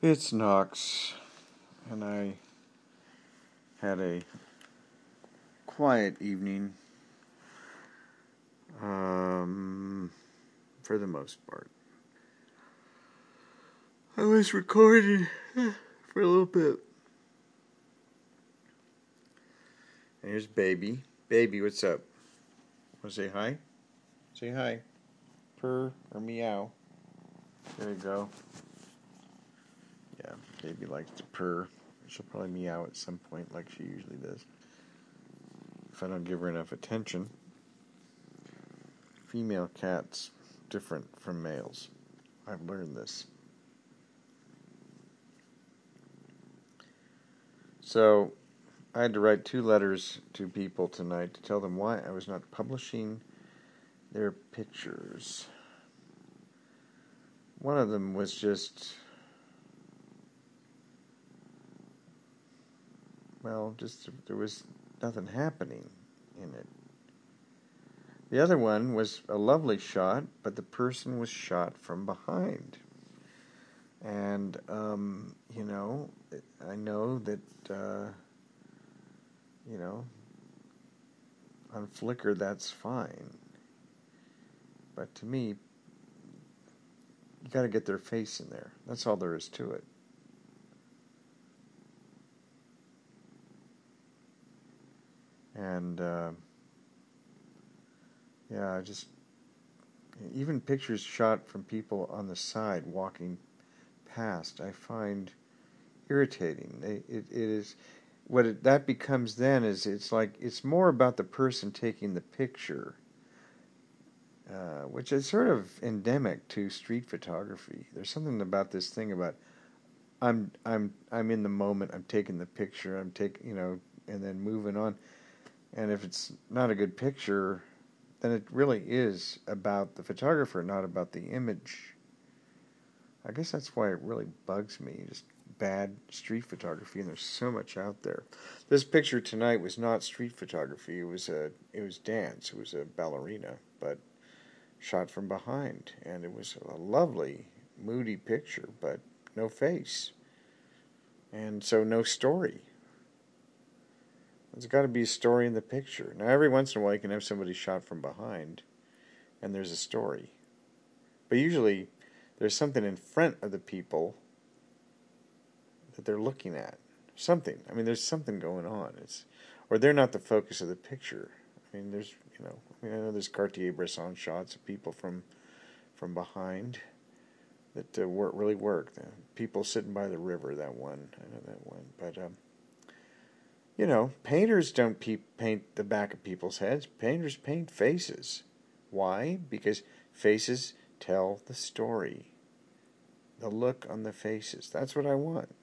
It's Knox, and I had a quiet evening um, for the most part. I was recording for a little bit. And here's Baby. Baby, what's up? Want to say hi? Say hi. Purr or meow. There you go. Yeah, Baby likes to purr. She'll probably meow at some point, like she usually does. If I don't give her enough attention. Female cats different from males. I've learned this. So, I had to write two letters to people tonight to tell them why I was not publishing their pictures. One of them was just, well, just there was nothing happening in it. The other one was a lovely shot, but the person was shot from behind. And, um, you know, I know that, uh, you know, on Flickr that's fine. But to me, you got to get their face in there. That's all there is to it. And, uh, yeah, just even pictures shot from people on the side walking past, I find irritating. It, it, it is what it, that becomes then is it's like it's more about the person taking the picture, uh, which is sort of endemic to street photography. There's something about this thing about I'm I'm I'm in the moment. I'm taking the picture. I'm taking you know, and then moving on. And if it's not a good picture, then it really is about the photographer, not about the image. I guess that's why it really bugs me, just bad street photography, and there's so much out there. This picture tonight was not street photography; it was a it was dance. It was a ballerina, but shot from behind, and it was a lovely, moody picture, but no face, and so no story. There's got to be a story in the picture. Now, every once in a while, you can have somebody shot from behind, and there's a story. But usually, there's something in front of the people that they're looking at. Something. I mean, there's something going on. It's, or they're not the focus of the picture. I mean, there's, you know, I mean, I know there's Cartier-Bresson shots of people from, from behind that uh, work really work. The people sitting by the river. That one. I know that one. But um, you know, painters don't pe- paint the back of people's heads. Painters paint faces. Why? Because faces tell the story. The look on the faces. That's what I want.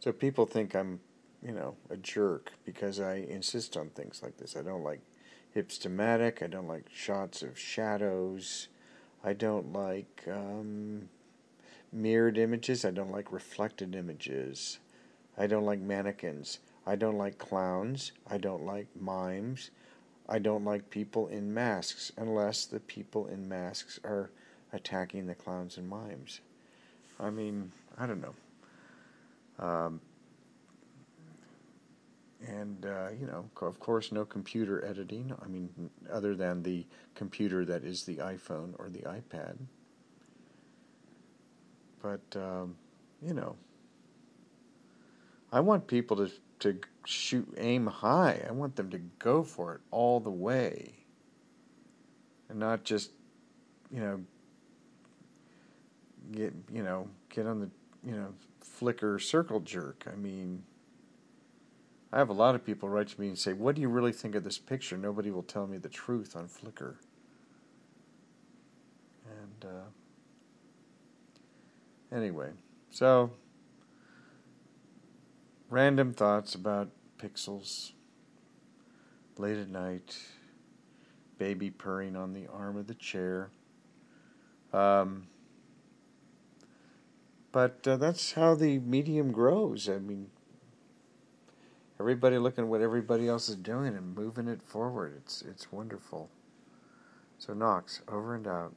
So people think I'm, you know, a jerk because I insist on things like this. I don't like Hipstamatic. I don't like shots of shadows. I don't like um, mirrored images. I don't like reflected images. I don't like mannequins. I don't like clowns. I don't like mimes. I don't like people in masks unless the people in masks are attacking the clowns and mimes. I mean, I don't know. Um, and, uh, you know, of course, no computer editing. I mean, other than the computer that is the iPhone or the iPad. But um, you know, I want people to to shoot aim high. I want them to go for it all the way, and not just you know get you know get on the you know Flickr circle jerk. I mean. I have a lot of people write to me and say, What do you really think of this picture? Nobody will tell me the truth on Flickr. And uh, Anyway, so random thoughts about pixels late at night, baby purring on the arm of the chair. Um, but uh, that's how the medium grows. I mean, everybody looking at what everybody else is doing and moving it forward. It's it's wonderful. So Knox, over and out.